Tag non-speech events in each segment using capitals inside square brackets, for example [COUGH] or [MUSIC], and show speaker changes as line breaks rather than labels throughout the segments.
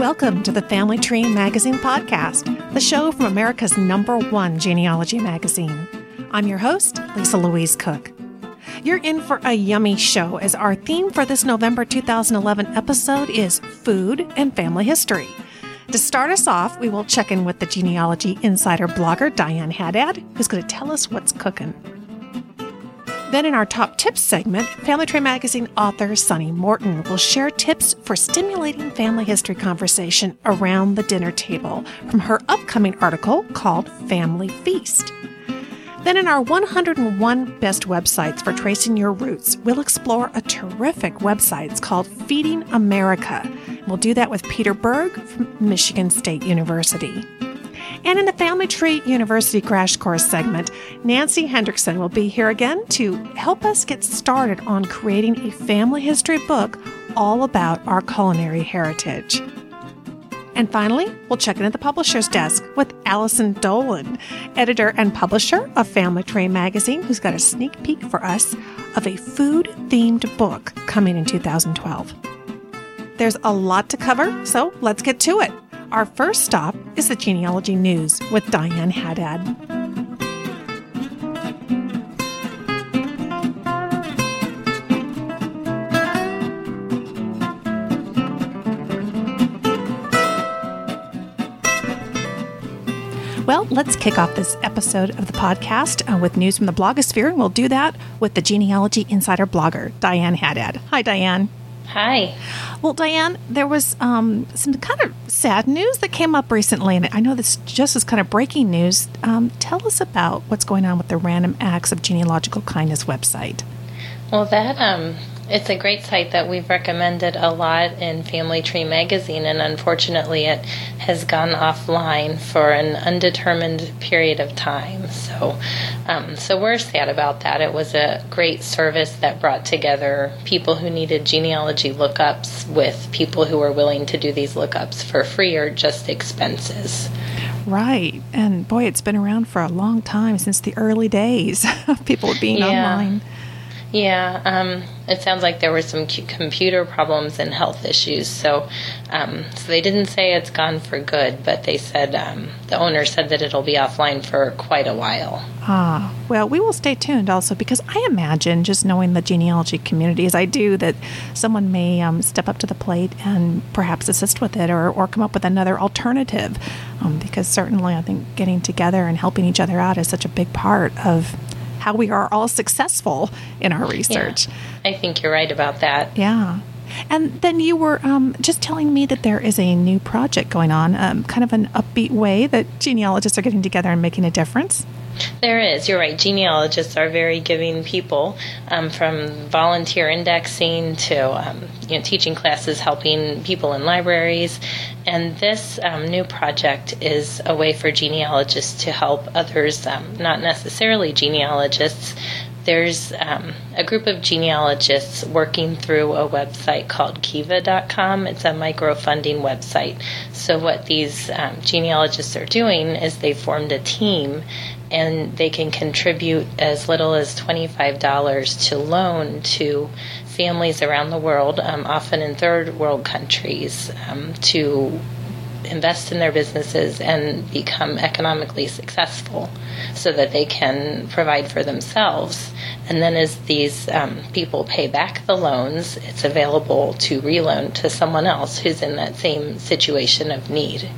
Welcome to the Family Tree Magazine podcast, the show from America's number one genealogy magazine. I'm your host, Lisa Louise Cooke. You're in for a yummy show as our theme for this November 2011 episode is food and family history. To start us off, we will check in with the genealogy insider blogger Diane Haddad, who's going to tell us what's cooking. Then, in our top tips segment, Family Tree Magazine author Sunny Morton will share tips for stimulating family history conversation around the dinner table from her upcoming article called Family Feast. Then, in our 101 Best Websites for Tracing Your Roots, we'll explore a terrific website called Feeding America. We'll do that with Peter Berg from Michigan State University. And in the Family Tree University Crash Course segment, Nancy Hendrickson will be here again to help us get started on creating a family history book all about our culinary heritage. And finally, we'll check in at the publisher's desk with Allison Dolan, editor and publisher of Family Tree magazine, who's got a sneak peek for us of a food themed book coming in 2012. There's a lot to cover, so let's get to it. Our first stop is the genealogy news with Diane Haddad. Well, let's kick off this episode of the podcast uh, with news from the blogosphere, and we'll do that with the genealogy insider blogger, Diane Haddad. Hi, Diane.
Hi.
Well, Diane, there was um, some kind of sad news that came up recently, and I know this just is kind of breaking news. Um, tell us about what's going on with the Random Acts of Genealogical Kindness website.
Well, that um, it's a great site that we've recommended a lot in Family Tree Magazine, and unfortunately, it has gone offline for an undetermined period of time. So, um, so we're sad about that. It was a great service that brought together people who needed genealogy lookups with people who were willing to do these lookups for free or just expenses.
Right, and boy, it's been around for a long time since the early days [LAUGHS] of people being yeah. online.
Yeah, um, it sounds like there were some computer problems and health issues. So, um, so they didn't say it's gone for good, but they said um, the owner said that it'll be offline for quite a while.
Ah, well, we will stay tuned also because I imagine, just knowing the genealogy community as I do, that someone may um, step up to the plate and perhaps assist with it or, or come up with another alternative. Um, because certainly, I think getting together and helping each other out is such a big part of how we are all successful in our research.
Yeah, I think you're right about that.
Yeah. And then you were um, just telling me that there is a new project going on, um, kind of an upbeat way that genealogists are getting together and making a difference.
There is. You're right. Genealogists are very giving people, um, from volunteer indexing to um, you know, teaching classes, helping people in libraries. And this um, new project is a way for genealogists to help others, um, not necessarily genealogists, there's um, a group of genealogists working through a website called kiva.com. It's a microfunding website. So, what these um, genealogists are doing is they formed a team and they can contribute as little as $25 to loan to families around the world, um, often in third world countries, um, to invest in their businesses and become economically successful so that they can provide for themselves. And then, as these um, people pay back the loans, it's available to reloan to someone else who's in that same situation of need.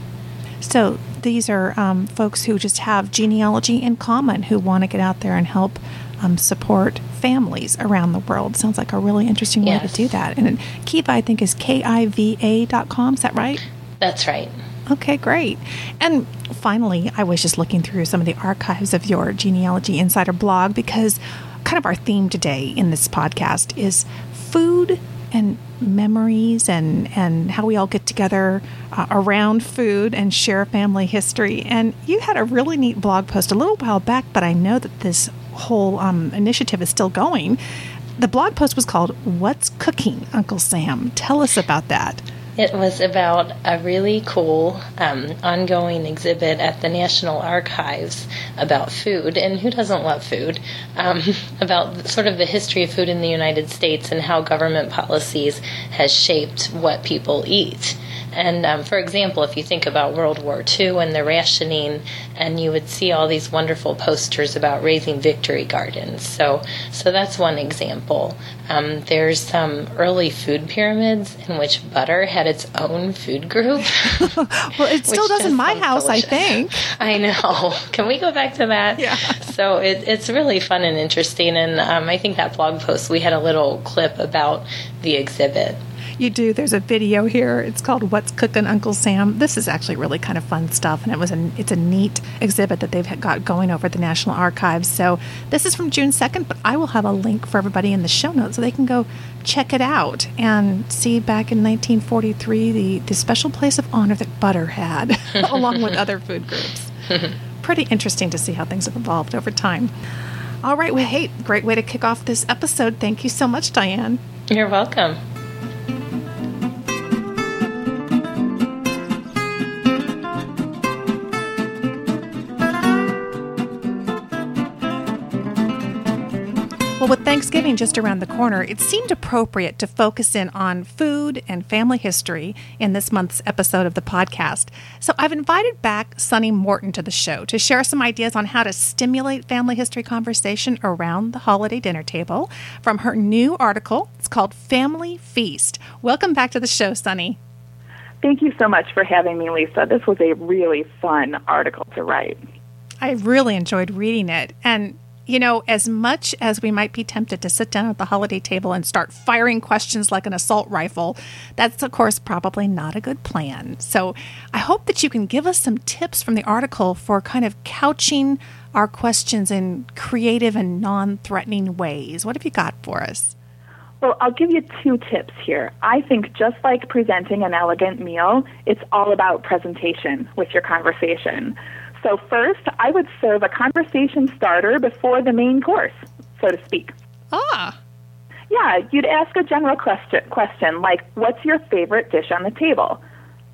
So, these are um, folks who just have genealogy in common who want to get out there and help um, support families around the world. Sounds like a really interesting way yes. to do that. And Kiva, I think, is K I V A dot com. Is that right?
That's right.
Okay, great. And finally, I was just looking through some of the archives of your Genealogy Insider blog because kind of our theme today in this podcast is food and memories and, and how we all get together uh, around food and share family history. And you had a really neat blog post a little while back, but I know that this whole um, initiative is still going. The blog post was called What's Cooking, Uncle Sam? Tell us about that.
It was about a really cool um, ongoing exhibit at the National Archives about food, and who doesn't love food? Um, [LAUGHS] about sort of the history of food in the United States and how government policies has shaped what people eat. And um, for example, if you think about World War II and the rationing, and you would see all these wonderful posters about raising victory gardens. So, so that's one example. Um, there's some early food pyramids in which butter had its own food group. [LAUGHS]
well, it still does in my house, delicious. I think. [LAUGHS]
I know. Can we go back to that?
Yeah.
So it, it's really fun and interesting, and um, I think that blog post we had a little clip about the exhibit
you do. There's a video here. It's called "What's Cooking Uncle Sam." This is actually really kind of fun stuff, and it was a it's a neat exhibit that they've got going over at the National Archives. So this is from June 2nd, but I will have a link for everybody in the show notes so they can go check it out and see back in 1943 the the special place of honor that butter had, [LAUGHS] along with other food groups. [LAUGHS] Pretty interesting to see how things have evolved over time. All right, well, hey, great way to kick off this episode. Thank you so much, Diane.
You're welcome.
With Thanksgiving just around the corner, it seemed appropriate to focus in on food and family history in this month's episode of the podcast. So I've invited back Sunny Morton to the show to share some ideas on how to stimulate family history conversation around the holiday dinner table from her new article. It's called Family Feast. Welcome back to the show, Sunny.
Thank you so much for having me, Lisa. This was a really fun article to write.
I really enjoyed reading it. And you know, as much as we might be tempted to sit down at the holiday table and start firing questions like an assault rifle, that's, of course, probably not a good plan. So I hope that you can give us some tips from the article for kind of couching our questions in creative and non threatening ways. What have you got for us?
Well, I'll give you two tips here. I think just like presenting an elegant meal, it's all about presentation with your conversation. So, first, I would serve a conversation starter before the main course, so to speak.
Ah.
Yeah, you'd ask a general question, question like, What's your favorite dish on the table?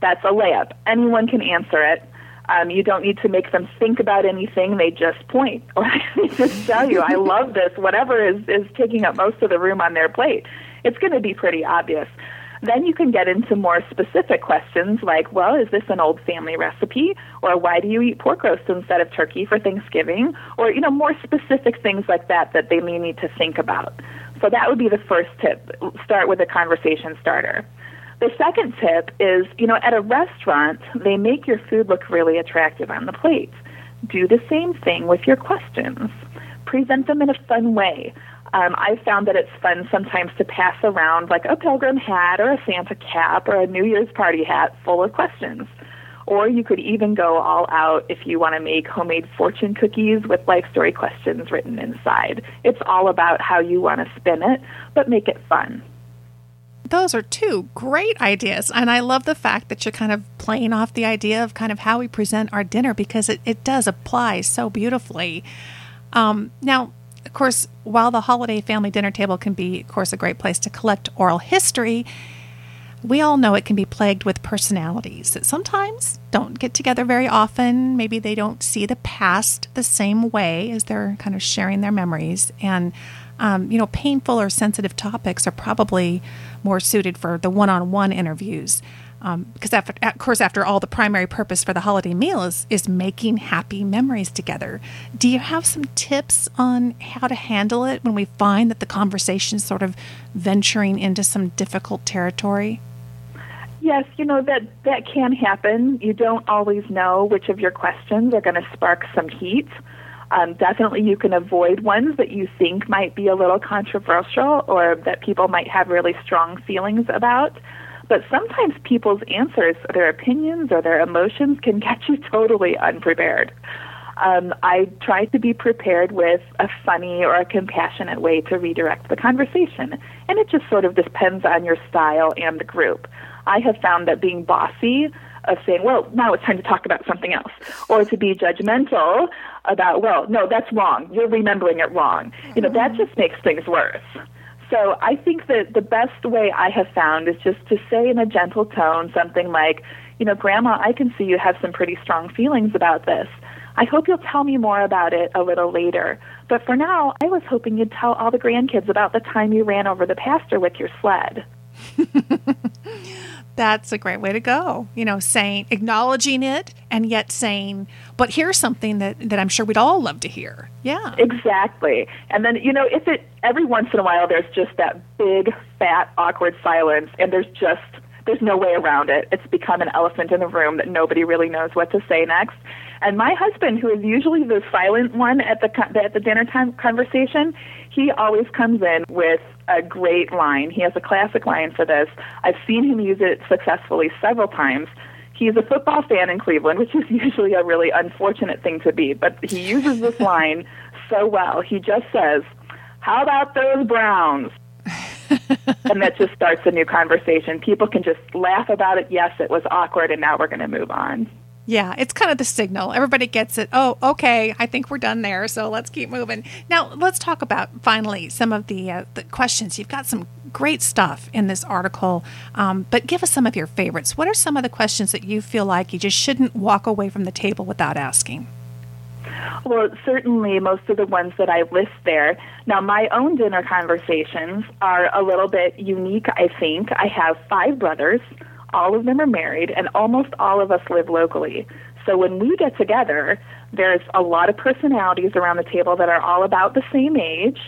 That's a layup. Anyone can answer it. Um, you don't need to make them think about anything. They just point [LAUGHS] or they just tell you, I love this, whatever is, is taking up most of the room on their plate. It's going to be pretty obvious. Then you can get into more specific questions like, well, is this an old family recipe? Or why do you eat pork roast instead of turkey for Thanksgiving? Or, you know, more specific things like that that they may need to think about. So that would be the first tip. Start with a conversation starter. The second tip is, you know, at a restaurant, they make your food look really attractive on the plate. Do the same thing with your questions. Present them in a fun way. Um, I've found that it's fun sometimes to pass around like a pilgrim hat or a Santa cap or a New Year's party hat full of questions. Or you could even go all out if you want to make homemade fortune cookies with life story questions written inside. It's all about how you want to spin it, but make it fun.
Those are two great ideas. And I love the fact that you're kind of playing off the idea of kind of how we present our dinner because it, it does apply so beautifully. Um, now, of course, while the holiday family dinner table can be, of course, a great place to collect oral history, we all know it can be plagued with personalities that sometimes don't get together very often. Maybe they don't see the past the same way as they're kind of sharing their memories. And, um, you know, painful or sensitive topics are probably more suited for the one on one interviews. Um, because after, of course, after all, the primary purpose for the holiday meal is is making happy memories together. Do you have some tips on how to handle it when we find that the conversation is sort of venturing into some difficult territory?
Yes, you know that that can happen. You don't always know which of your questions are going to spark some heat. Um, definitely, you can avoid ones that you think might be a little controversial or that people might have really strong feelings about. But sometimes people's answers, their opinions, or their emotions can [LAUGHS] get you totally unprepared. Um, I try to be prepared with a funny or a compassionate way to redirect the conversation. And it just sort of depends on your style and the group. I have found that being bossy, of saying, well, now it's time to talk about something else, or to be judgmental about, well, no, that's wrong. You're remembering it wrong. You know, that just makes things worse. So I think that the best way I have found is just to say in a gentle tone something like, you know, Grandma, I can see you have some pretty strong feelings about this. I hope you'll tell me more about it a little later. But for now, I was hoping you'd tell all the grandkids about the time you ran over the pastor with your sled. [LAUGHS]
That's a great way to go. You know, saying, acknowledging it, and yet saying, but here's something that, that I'm sure we'd all love to hear. Yeah.
Exactly. And then, you know, if it, every once in a while, there's just that big, fat, awkward silence, and there's just, there's no way around it. It's become an elephant in the room that nobody really knows what to say next. And my husband, who is usually the silent one at the at the dinner time conversation, he always comes in with a great line. He has a classic line for this. I've seen him use it successfully several times. He's a football fan in Cleveland, which is [LAUGHS] usually a really unfortunate thing to be, but he uses this [LAUGHS] line so well. He just says, "How about those Browns?" [LAUGHS] and that just starts a new conversation. People can just laugh about it. Yes, it was awkward, and now we're going to move on.
Yeah, it's kind of the signal. Everybody gets it. Oh, okay. I think we're done there. So let's keep moving. Now, let's talk about finally some of the, uh, the questions. You've got some great stuff in this article, um, but give us some of your favorites. What are some of the questions that you feel like you just shouldn't walk away from the table without asking?
Well, certainly most of the ones that I list there. Now, my own dinner conversations are a little bit unique, I think. I have five brothers. All of them are married, and almost all of us live locally. So when we get together, there's a lot of personalities around the table that are all about the same age,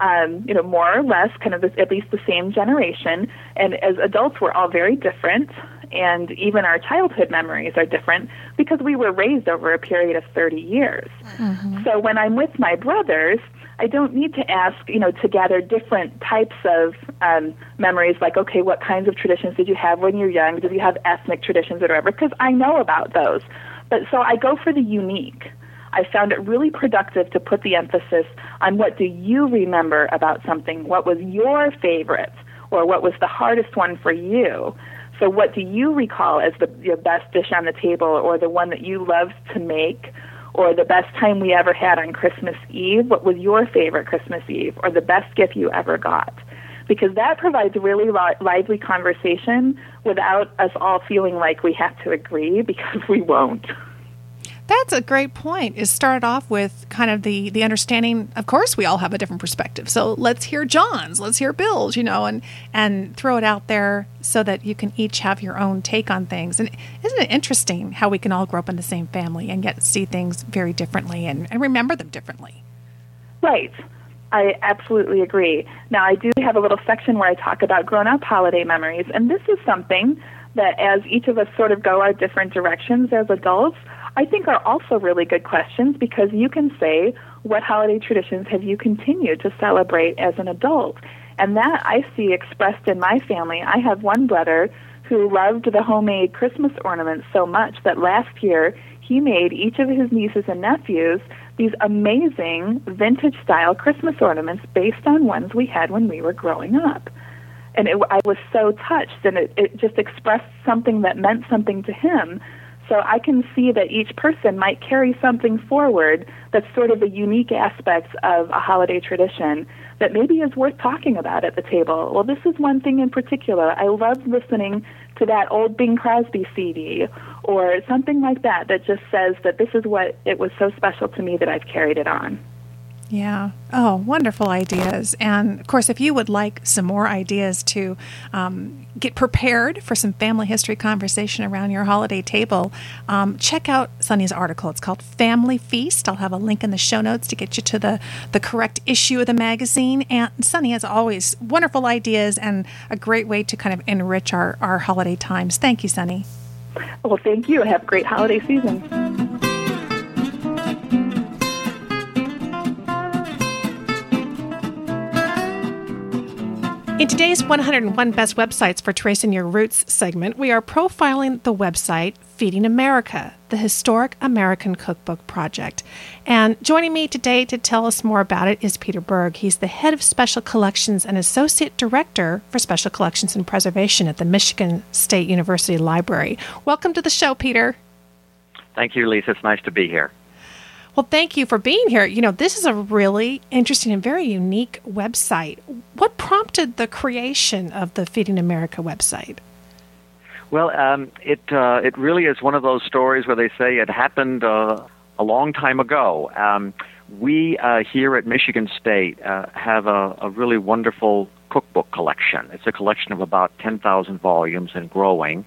um, you know, more or less, kind of the, at least the same generation. And as adults, we're all very different, and even our childhood memories are different because we were raised over a period of 30 years. Mm-hmm. So when I'm with my brothers, I don't need to ask, you know, to gather different types of um, memories, like, okay, what kinds of traditions did you have when you were young? Did you have ethnic traditions or whatever? Because I know about those. But so I go for the unique. I found it really productive to put the emphasis on what do you remember about something? What was your favorite? Or what was the hardest one for you? So, what do you recall as the your best dish on the table, or the one that you loved to make, or the best time we ever had on Christmas Eve. What was your favorite Christmas Eve or the best gift you ever got? Because that provides really li- lively conversation without us all feeling like we have to agree [LAUGHS] because we won't.
That's a great point. Is start off with kind of the the understanding. Of course, we all have a different perspective. So let's hear John's, let's hear Bill's, you know, and and throw it out there so that you can each have your own take on things. And isn't it interesting how we can all grow up in the same family and yet see things very differently and, and remember them differently?
Right. I absolutely agree. Now, I do have a little section where I talk about grown up holiday memories, and this is something that as each of us sort of go our different directions as adults, I think are also really good questions because you can say, what holiday traditions have you continued to celebrate as an adult? And that I see expressed in my family. I have one brother who loved the homemade Christmas ornaments so much that last year he made each of his nieces and nephews these amazing vintage style Christmas ornaments based on ones we had when we were growing up. And it, I was so touched, and it, it just expressed something that meant something to him so I can see that each person might carry something forward that's sort of a unique aspect of a holiday tradition that maybe is worth talking about at the table. Well, this is one thing in particular. I love listening to that old Bing Crosby CD or something like that that just says that this is what it was so special to me that I've carried it on.
Yeah. Oh, wonderful ideas. And of course, if you would like some more ideas to um, get prepared for some family history conversation around your holiday table, um, check out Sunny's article. It's called Family Feast. I'll have a link in the show notes to get you to the, the correct issue of the magazine. And Sunny, as always, wonderful ideas and a great way to kind of enrich our, our holiday times. Thank you, Sunny.
Well, thank you. Have a great holiday season.
In today's 101 Best Websites for Tracing Your Roots segment, we are profiling the website Feeding America, the Historic American Cookbook Project. And joining me today to tell us more about it is Peter Berg. He's the head of Special Collections and Associate Director for Special Collections and Preservation at the Michigan State University Library. Welcome to the show, Peter.
Thank you, Lisa. It's nice to be here.
Well, thank you for being here. You know, this is a really interesting and very unique website. What prompted the creation of the Feeding America website?
Well, um, it uh, it really is one of those stories where they say it happened uh, a long time ago. Um, we uh, here at Michigan State uh, have a, a, really wonderful cookbook collection. It's a collection of about 10,000 volumes and growing.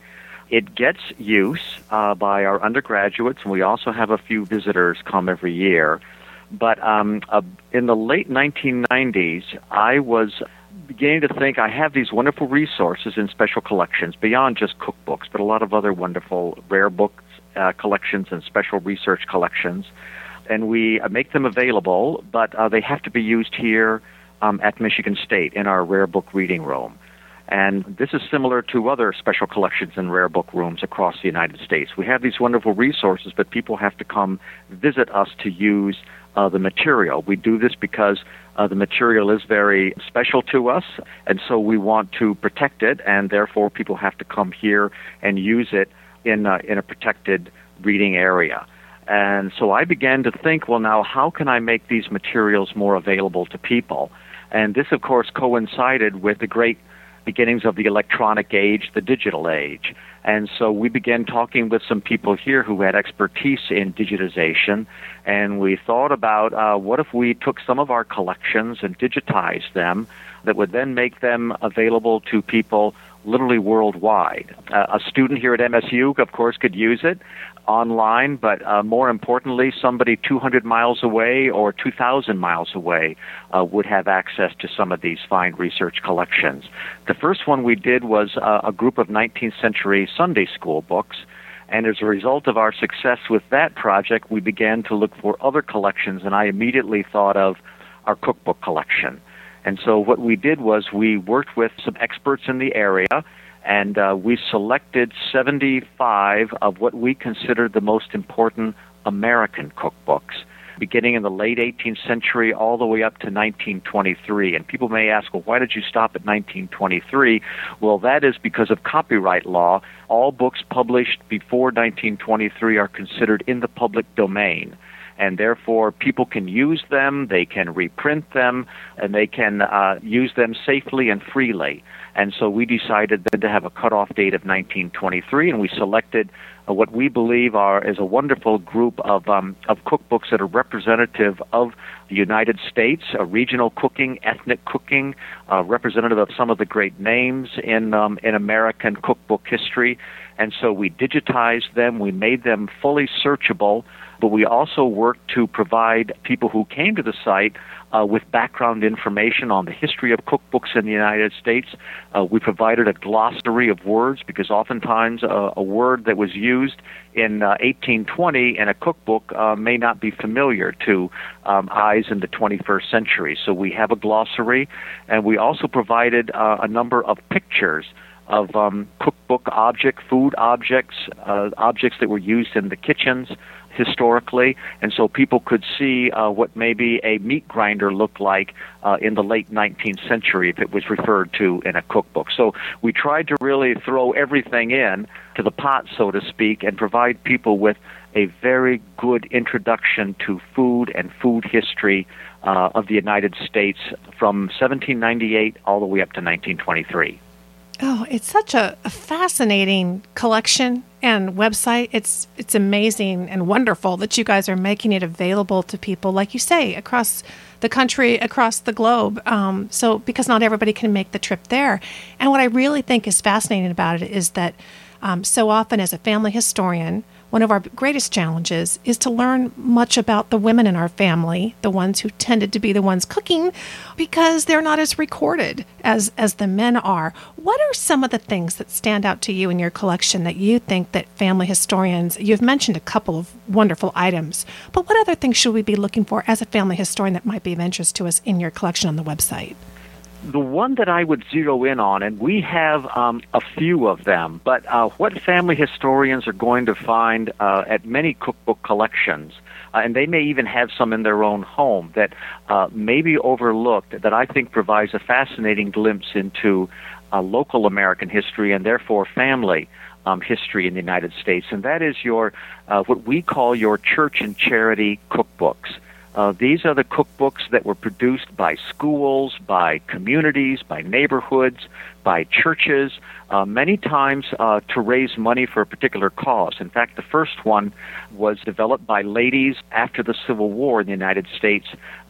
It gets use uh, by our undergraduates, and we also have a few visitors come every year. But um, uh, in the late 1990s, I was beginning to think I have these wonderful resources in special collections beyond just cookbooks, but a lot of other wonderful rare books uh, collections and special research collections. And we uh, make them available, but uh, they have to be used here um, at Michigan State in our rare book reading room. And this is similar to other special collections and rare book rooms across the United States. We have these wonderful resources, but people have to come visit us to use uh, the material. We do this because uh, the material is very special to us, and so we want to protect it, and therefore people have to come here and use it in a, in a protected reading area. And so I began to think, well, now how can I make these materials more available to people? And this, of course, coincided with the great beginnings of the electronic age, the digital age. And so we began talking with some people here who had expertise in digitization, and we thought about uh, what if we took some of our collections and digitized them that would then make them available to people literally worldwide. Uh, a student here at MSU, of course, could use it online, but uh, more importantly, somebody 200 miles away or 2,000 miles away uh, would have access to some of these fine research collections. The first one we did was uh, a group of 19th century Sunday school books. And as a result of our success with that project, we began to look for other collections, and I immediately thought of our cookbook collection. And so what we did was we worked with some experts in the area and uh, we selected 75 of what we considered the most important American cookbooks, beginning in the late 18th century all the way up to 1923. And people may ask, well, why did you stop at 1923? Well, that is because of copyright law. All books published before 1923 are considered in the public domain and therefore people can use them, they can reprint them, and they can uh, use them safely and freely. And so we decided then to have a cutoff date of 1923, and we selected uh, what we believe are is a wonderful group of um, of cookbooks that are representative of the United States, uh, regional cooking, ethnic cooking, uh, representative of some of the great names in um, in American cookbook history. And so we digitized them, we made them fully searchable, but we also worked to provide people who came to the site uh, with background information on the history of cookbooks in the United States. Uh, we provided a glossary of words because oftentimes uh, a word that was used in 1820 uh, in a cookbook uh, may not be familiar to um, eyes in the 21st century. So we have a glossary, and we also provided uh, a number of pictures of um, cookbook object, food objects, objects that were used in the kitchens historically, and so people could see uh, what maybe a meat grinder looked like uh, in the late 19th century if it was referred to in a cookbook. So we tried to really throw everything in to the pot, so to speak, and provide people with a very good introduction to food and food history uh, of the United States from 1798 all the way up to 1923.
Oh, it's such a, a, fascinating collection and website. It's it's amazing and wonderful that you guys are making it available to people, like you say, across the country, across the globe. Um, so because not everybody can make the trip there. And what I really think is fascinating about it is that um, so often, as a family historian, one of our greatest challenges is to learn much about the women in our family, the ones who tended to be the ones cooking, because they're not as recorded as, as the men are. What are some of the things that stand out to you in your collection that you think that family historians, you've mentioned a couple of wonderful items, but what other things should we be looking for as a family historian that might be of interest to us in your collection on the website?
The one that I would zero in on, and we have um, a few of them, but uh, what family historians are going to find uh, at many cookbook collections, uh, and they may even have some in their own home that uh, may be overlooked, that I think provides a fascinating glimpse into uh, local American history and therefore family. Um, history in the United States, and that is your uh, what we call your church and charity cookbooks. Uh, these are the cookbooks that were produced by schools, by communities, by neighborhoods, by churches, uh, many times uh, to raise money for a particular cause. In fact, the first one was developed by ladies after the Civil War in the United States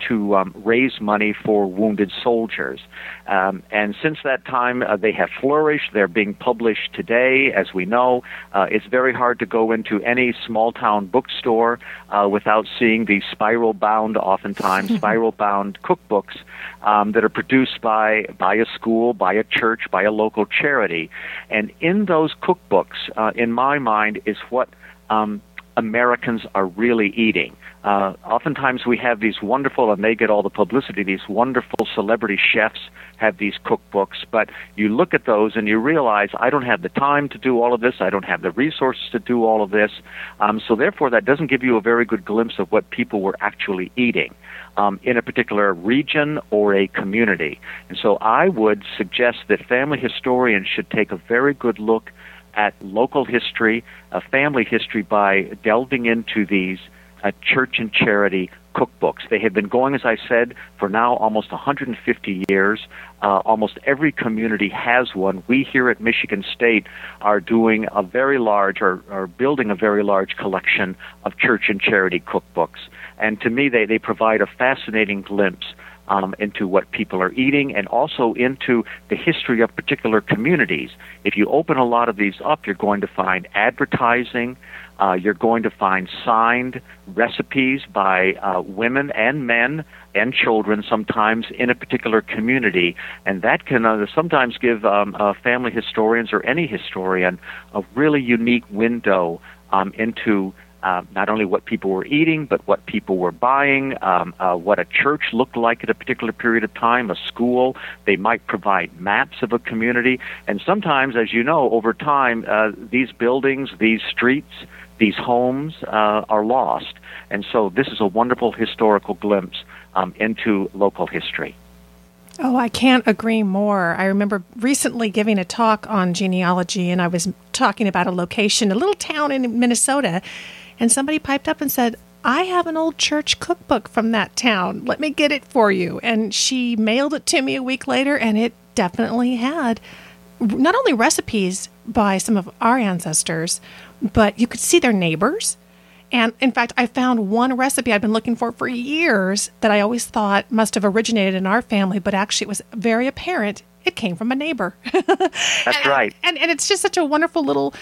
to um, raise money for wounded soldiers. Um, and since that time, uh, they have flourished. They're being published today, as we know. Uh, it's very hard to go into any small town bookstore uh, without seeing these spiral bound, oftentimes [LAUGHS] spiral bound cookbooks um, that are produced by, by a school, by a church, by a local charity. And in those cookbooks, uh, in my mind, is what um, Americans are really eating. Uh, oftentimes we have these wonderful, and they get all the publicity, these wonderful celebrity chefs have these cookbooks, but you look at those and you realize I don't have the time to do all of this, I don't have the resources to do all of this, um, so therefore that doesn't give you a very good glimpse of what people were actually eating. Um, in a particular region or a community. And so I would suggest that family historians should take a very good look at local history, uh, family history, by delving into these uh, church and charity cookbooks. They have been going, as I said, for now almost 150 years. Uh, almost every community has one. We here at Michigan State are doing a very large, or, or building a very large collection of church and charity cookbooks. And to me, they, they provide a fascinating glimpse um, into what people are eating and also into the history of particular communities. If you open a lot of these up, you're going to find advertising, uh, you're going to find signed recipes by uh, women and men and children sometimes in a particular community, and that can uh, sometimes give um, uh, family historians or any historian a really unique window um, into uh, not only what people were eating, but what people were buying, um, uh, what a church looked like at a particular period of time, a school. They might provide maps of a community. And sometimes, as you know, over time, uh, these buildings, these streets, these homes uh, are lost. And so this is a wonderful historical glimpse um, into local history.
Oh, I can't agree more. I remember recently giving a talk on genealogy, and I was talking about a location, a little town in Minnesota, and somebody piped up and said, I have an old church cookbook from that town. Let me get it for you. And she mailed it to me a week later, and it definitely had not only recipes by some of our ancestors, but you could see their neighbors. And in fact, I found one recipe I've been looking for for years that I always thought must have originated in our family, but actually it was very apparent it came from a neighbor. [LAUGHS]
That's
and,
right.
And, and it's just such a wonderful little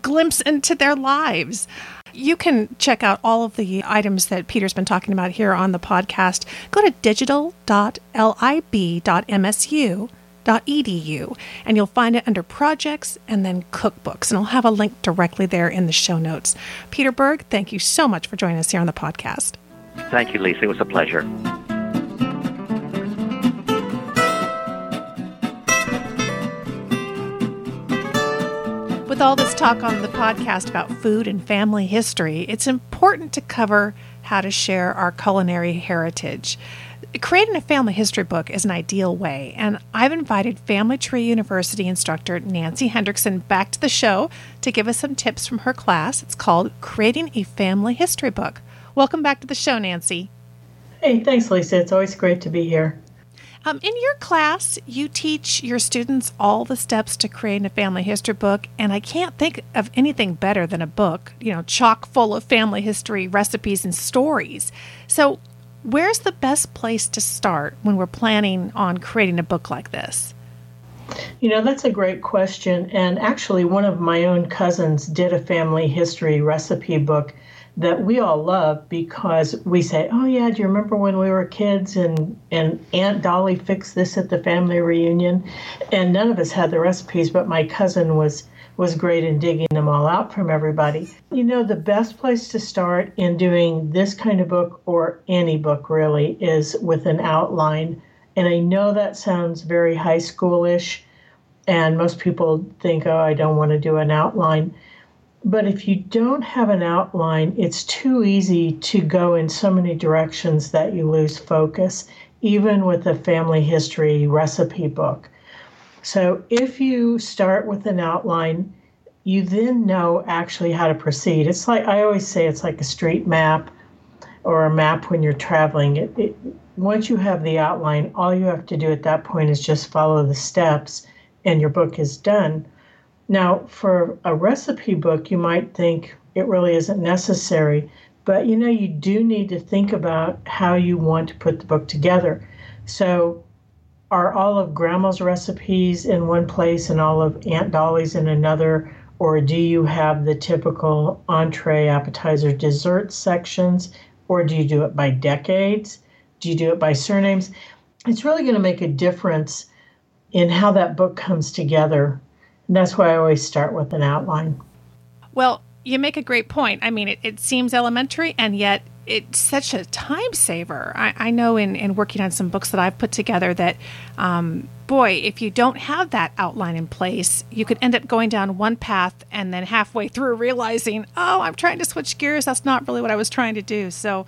glimpse into their lives. You can check out all of the items that Peter's been talking about here on the podcast. Go to digital.lib.msu.edu and you'll find it under projects and then cookbooks. And I'll have a link directly there in the show notes. Peter Berg, thank you so much for joining us here on the podcast.
Thank you, Lisa. It was a pleasure.
With all this talk on the podcast about food and family history, it's important to cover how to share our culinary heritage. Creating a family history book is an ideal way, and I've invited Family Tree University instructor Nancy Hendrickson back to the show to give us some tips from her class. It's called Creating a Family History Book. Welcome back to the show, Nancy.
Hey, thanks, Lisa. It's always great to be here.
Um, in your class, you teach your students all the steps to creating a family history book, and I can't think of anything better than a book, you know, chock full of family history recipes and stories. So, where's the best place to start when we're planning on creating a book like this?
You know, that's a great question. And actually, one of my own cousins did a family history recipe book that we all love because we say, "Oh yeah, do you remember when we were kids and and Aunt Dolly fixed this at the family reunion?" And none of us had the recipes, but my cousin was was great in digging them all out from everybody. You know, the best place to start in doing this kind of book or any book really is with an outline. And I know that sounds very high schoolish and most people think, "Oh, I don't want to do an outline." But if you don't have an outline, it's too easy to go in so many directions that you lose focus, even with a family history recipe book. So if you start with an outline, you then know actually how to proceed. It's like I always say it's like a street map or a map when you're traveling. It, it, once you have the outline, all you have to do at that point is just follow the steps and your book is done. Now, for a recipe book, you might think it really isn't necessary, but you know, you do need to think about how you want to put the book together. So, are all of grandma's recipes in one place and all of Aunt Dolly's in another? Or do you have the typical entree, appetizer, dessert sections? Or do you do it by decades? Do you do it by surnames? It's really going to make a difference in how that book comes together. And that's why I always start with an outline.
Well, you make a great point. I mean, it, it seems elementary, and yet it's such a time saver. I, I, know in, in working on some books that I've put together that, um, boy, if you don't have that outline in place, you could end up going down one path and then halfway through realizing, oh, I'm trying to switch gears. That's not really what I was trying to do. So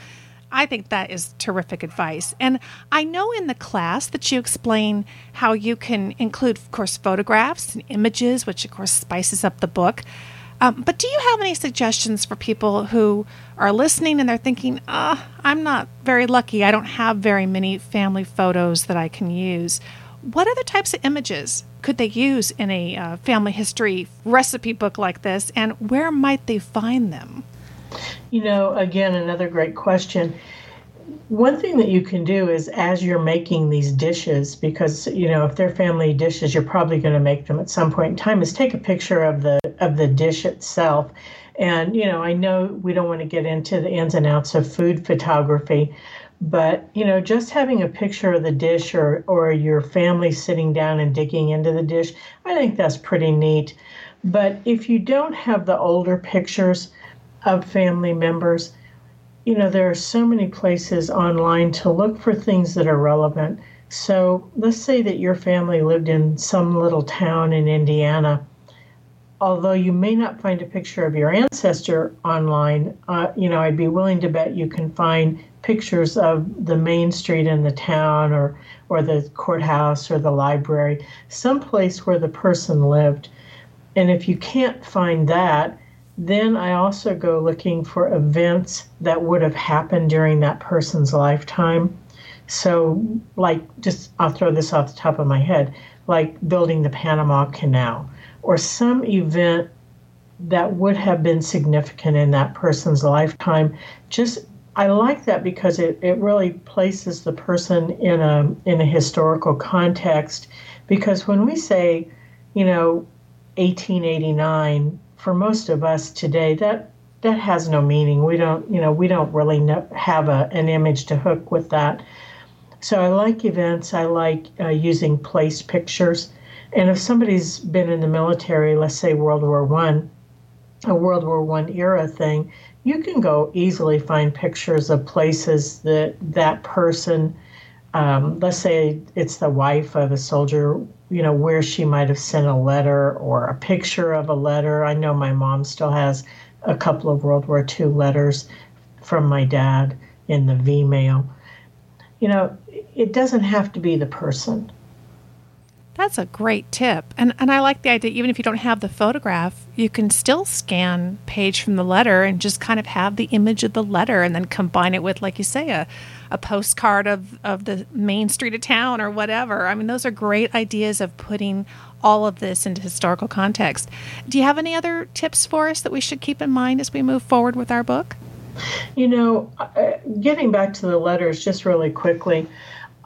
I think that is terrific advice. And I know in the class that you explain how you can include, of course, photographs and images, which of course spices up the book. Um, but do you have any suggestions for people who are listening and they're thinking, oh, I'm not very lucky. I don't have very many family photos that I can use. What other types of images could they use in a uh, family history recipe book like this, and where might they find them?
You know, again, another great question. One thing that you can do is as you're making these dishes because you know if they're family dishes you're probably going to make them at some point in time is take a picture of the of the dish itself. And you know i know we don't want to get into the ins and outs of food photography but you know just having a picture of the dish or or your family sitting down and digging into the dish i think that's pretty neat. But if you don't have the older pictures of family members you know, there are so many places online to look for things that are relevant. So let's say that your family lived in some little town in Indiana. Although you may not find a picture of your ancestor online, uh, you know, I'd be willing to bet you can find pictures of the main street in the town or, or the courthouse or the library, someplace where the person lived. And if you can't find that, then I also go looking for events that would have happened during that person's lifetime. So, like, just I'll throw this off the top of my head, like building the Panama Canal or some event that would have been significant in that person's lifetime. Just I like that because it, it really places the person in a in a historical context. Because when we say, you know, 1889 for most of us today, that that has no meaning. We don't, you know, we don't really have a, an image to hook with that. So I like events. I like uh, using place pictures. And if somebody's been in the military, let's say World War One, a World War One era thing, you can go easily find pictures of places that that person, um, let's say it's the wife of a soldier you know, where she might have sent a letter or a picture of a letter. I know my mom still has a couple of World War II letters from my dad in the V mail. You know, it doesn't have to be the person.
That's a great tip. And and I like the idea even if you don't have the photograph, you can still scan page from the letter and just kind of have the image of the letter and then combine it with like you say a a postcard of of the main street of town or whatever. I mean, those are great ideas of putting all of this into historical context. Do you have any other tips for us that we should keep in mind as we move forward with our book?
You know, uh, getting back to the letters just really quickly,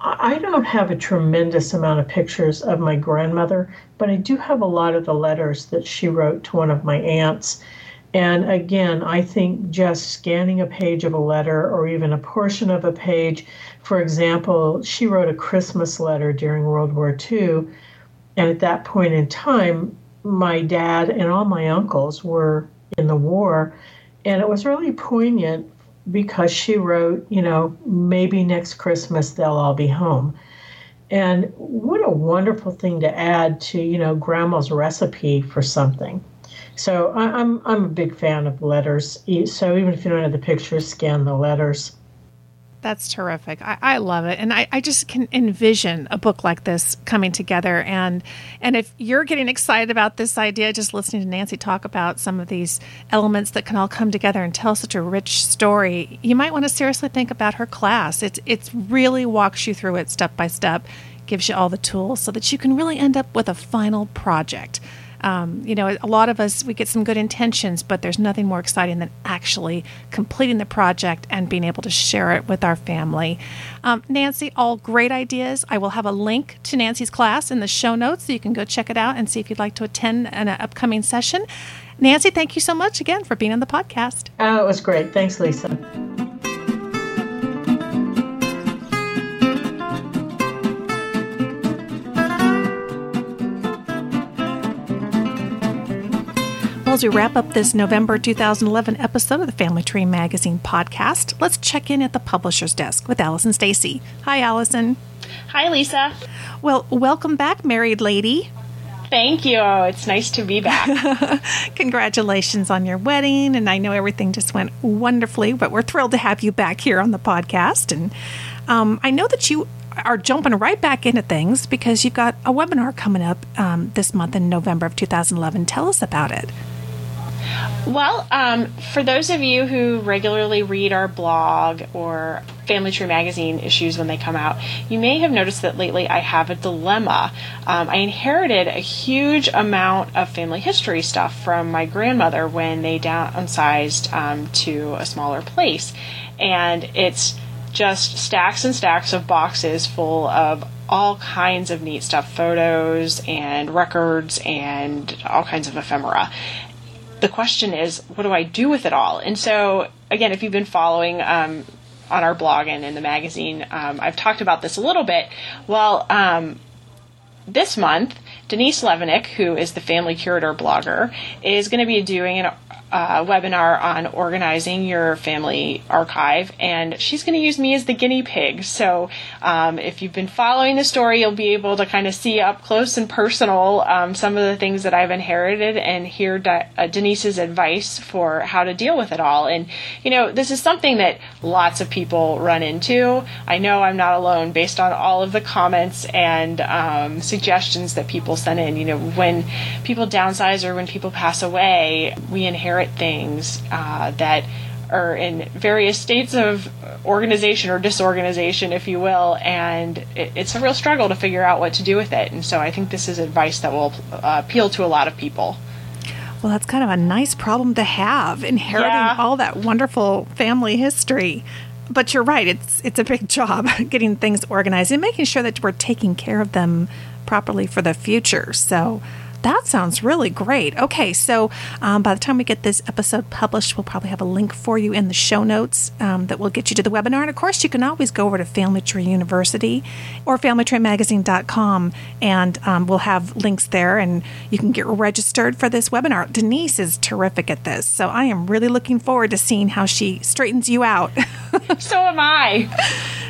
I don't have a tremendous amount of pictures of my grandmother, but I do have a lot of the letters that she wrote to one of my aunts. And again, I think just scanning a page of a letter or even a portion of a page, for example, she wrote a Christmas letter during World War II. And at that point in time, my dad and all my uncles were in the war. And it was really poignant because she wrote, you know, maybe next Christmas they'll all be home. And what a wonderful thing to add to, you know, grandma's recipe for something. So I, I'm I'm a big fan of letters. So even if you don't have the pictures, scan the letters.
That's terrific. I, I love it. And I, I just can envision a book like this coming together. And and if you're getting excited about this idea, just listening to Nancy talk about some of these elements that can all come together and tell such a rich story, you might want to seriously think about her class. It's it's really walks you through it step by step gives you all the tools so that you can really end up with a final project. Um, you know, a lot of us, we get some good intentions, but there's nothing more exciting than actually completing the project and being able to share it with our family. Um, Nancy, all great ideas. I will have a link to Nancy's class in the show notes so you can go check it out and see if you'd like to attend an upcoming session. Nancy, thank you so much again for being on the podcast.
Oh, it was great. Thanks, Lisa.
As we wrap up this November 2011 episode of the Family Tree Magazine podcast, let's check in at the publisher's desk with Allison Stacy. Hi, Allison.
Hi, Lisa.
Well, welcome back, married lady.
Thank you. It's nice to be back. [LAUGHS]
Congratulations on your wedding. And I know everything just went wonderfully, but we're thrilled to have you back here on the podcast. And um, I know that you are jumping right back into things because you've got a webinar coming up um, this month in November of 2011. Tell us about it.
Well, um, for those of you who regularly read our blog or Family Tree Magazine issues when they come out, you may have noticed that lately I have a dilemma. Um, I inherited a huge amount of family history stuff from my grandmother when they downsized um, to a smaller place. And it's just stacks and stacks of boxes full of all kinds of neat stuff photos and records and all kinds of ephemera the question is, what do I do with it all? And so, again, if you've been following um, on our blog and in the magazine, um, I've talked about this a little bit. Well, um, this month, Denise Levenick, who is the family curator blogger, is going to be doing an uh, webinar on organizing your family archive, and she's going to use me as the guinea pig. So, um, if you've been following the story, you'll be able to kind of see up close and personal um, some of the things that I've inherited and hear De- uh, Denise's advice for how to deal with it all. And, you know, this is something that lots of people run into. I know I'm not alone based on all of the comments and um, suggestions that people send in. You know, when people downsize or when people pass away, we inherit things uh, that are in various states of organization or disorganization, if you will, and it, it's a real struggle to figure out what to do with it. And so I think this is advice that will uh, appeal to a lot of people.
Well, that's kind of a nice problem to have, inheriting yeah. all that wonderful family history. But you're right; it's it's a big [LAUGHS] job getting things organized and making sure that we're taking care of them properly for the future. So that sounds really great. Okay, so um, by the time we get this episode published, we'll probably have a link for you in the show notes um, that will get you to the webinar. And of course, you can always go over to Family Tree University or FamilyTreeMagazine.com, and um, we'll have links there, and you can get registered for this webinar. Denise is terrific at this, so I am really looking forward to seeing how she straightens you out. [LAUGHS]
so am I.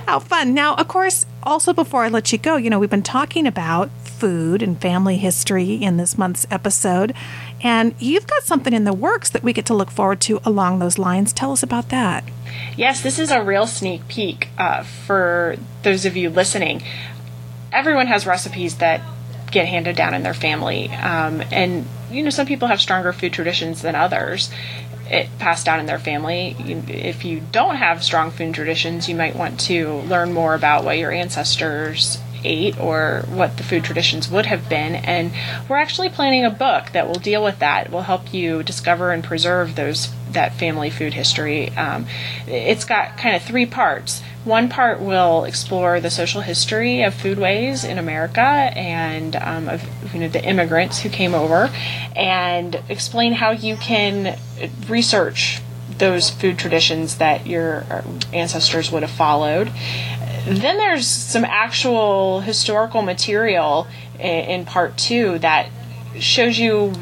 How fun. Now, of course, also before I let you go, you know, we've been talking about food and family history in this month's episode. And you've got something in the works that we get to look forward to along those lines. Tell us about that.
Yes, this is a real sneak peek uh, for those of you listening. Everyone has recipes that get handed down in their family. Um, and, you know, some people have stronger food traditions than others. It passed down in their family. If you don't have strong food traditions, you might want to learn more about what your ancestors ate or what the food traditions would have been. And we're actually planning a book that will deal with that. It will help you discover and preserve those that family food history. Um, it's got kind of three parts. One part will explore the social history of foodways in America and um, of you know the immigrants who came over, and explain how you can research those food traditions that your ancestors would have followed. Then there's some actual historical material in, in part two that shows you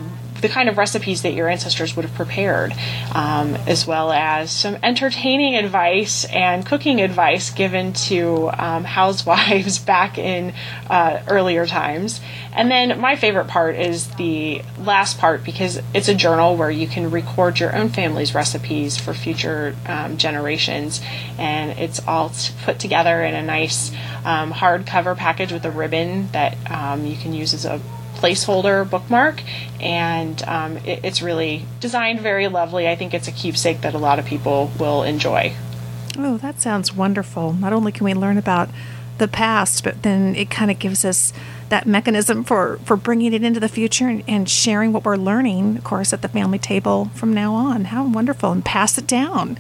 the kind of recipes that your ancestors would have prepared, um, as well as some entertaining advice and cooking advice given to um, housewives [LAUGHS] back in uh, earlier times. And then my favorite part is the last part because it's a journal where you can record your own family's recipes for future um, generations, and it's all put together in a nice um, hardcover package with a ribbon that um, you can use as a placeholder bookmark, and um, it, it's really designed very lovely. I think it's a keepsake that a lot of people will enjoy.
Oh, that sounds wonderful. Not only can we learn about the past, but then it kind of gives us that mechanism for, for bringing it into the future and, and sharing what we're learning, of course, at the family table from now on. How wonderful. And pass it down.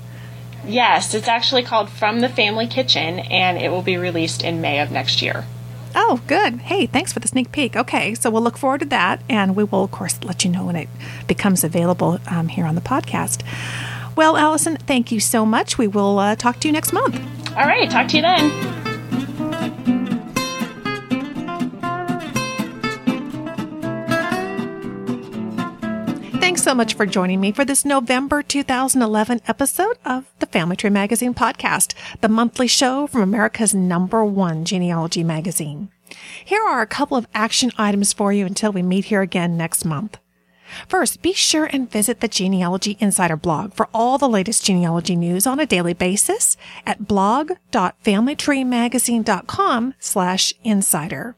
Yes, it's actually called From the Family Kitchen, and it will be released in May of next year.
Oh, good. Hey, thanks for the sneak peek. Okay, so we'll look forward to that, and we will, of course, let you know when it becomes available um, here on the podcast. Well, Allison, thank you so much. We will uh, talk to you next month.
All right, talk to you then.
So much for joining me for this November 2011 episode of the Family Tree Magazine podcast, the monthly show from America's number one genealogy magazine. Here are a couple of action items for you until we meet here again next month. First, be sure and visit the Genealogy Insider blog for all the latest genealogy news on a daily basis at blog.familytreemagazine.com slash insider.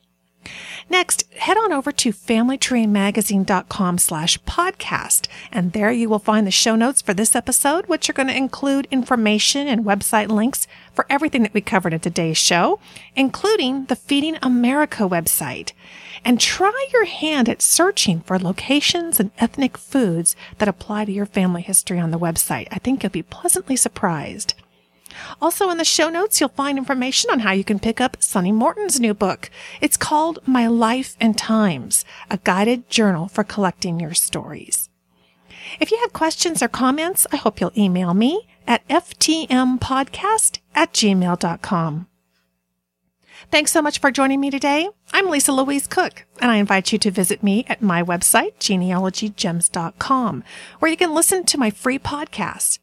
Next, head on over to familytreemagazine.com slash podcast, and there you will find the show notes for this episode, which are going to include information and website links for everything that we covered in today's show, including the Feeding America website. And try your hand at searching for locations and ethnic foods that apply to your family history on the website. I think you'll be pleasantly surprised. Also, in the show notes, you'll find information on how you can pick up Sunny Morton's new book. It's called My Life and Times, a guided journal for collecting your stories. If you have questions or comments, I hope you'll email me at ftmpodcast at gmail.com. Thanks so much for joining me today. I'm Lisa Louise Cooke, and I invite you to visit me at my website, genealogygems.com, where you can listen to my free podcasts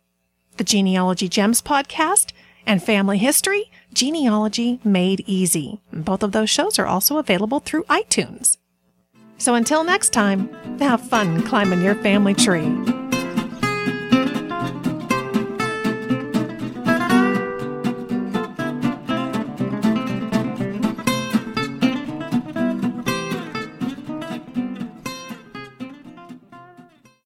the Genealogy Gems podcast, and Family History, Genealogy Made Easy. Both of those shows are also available through iTunes. So until next time, have fun climbing your family tree.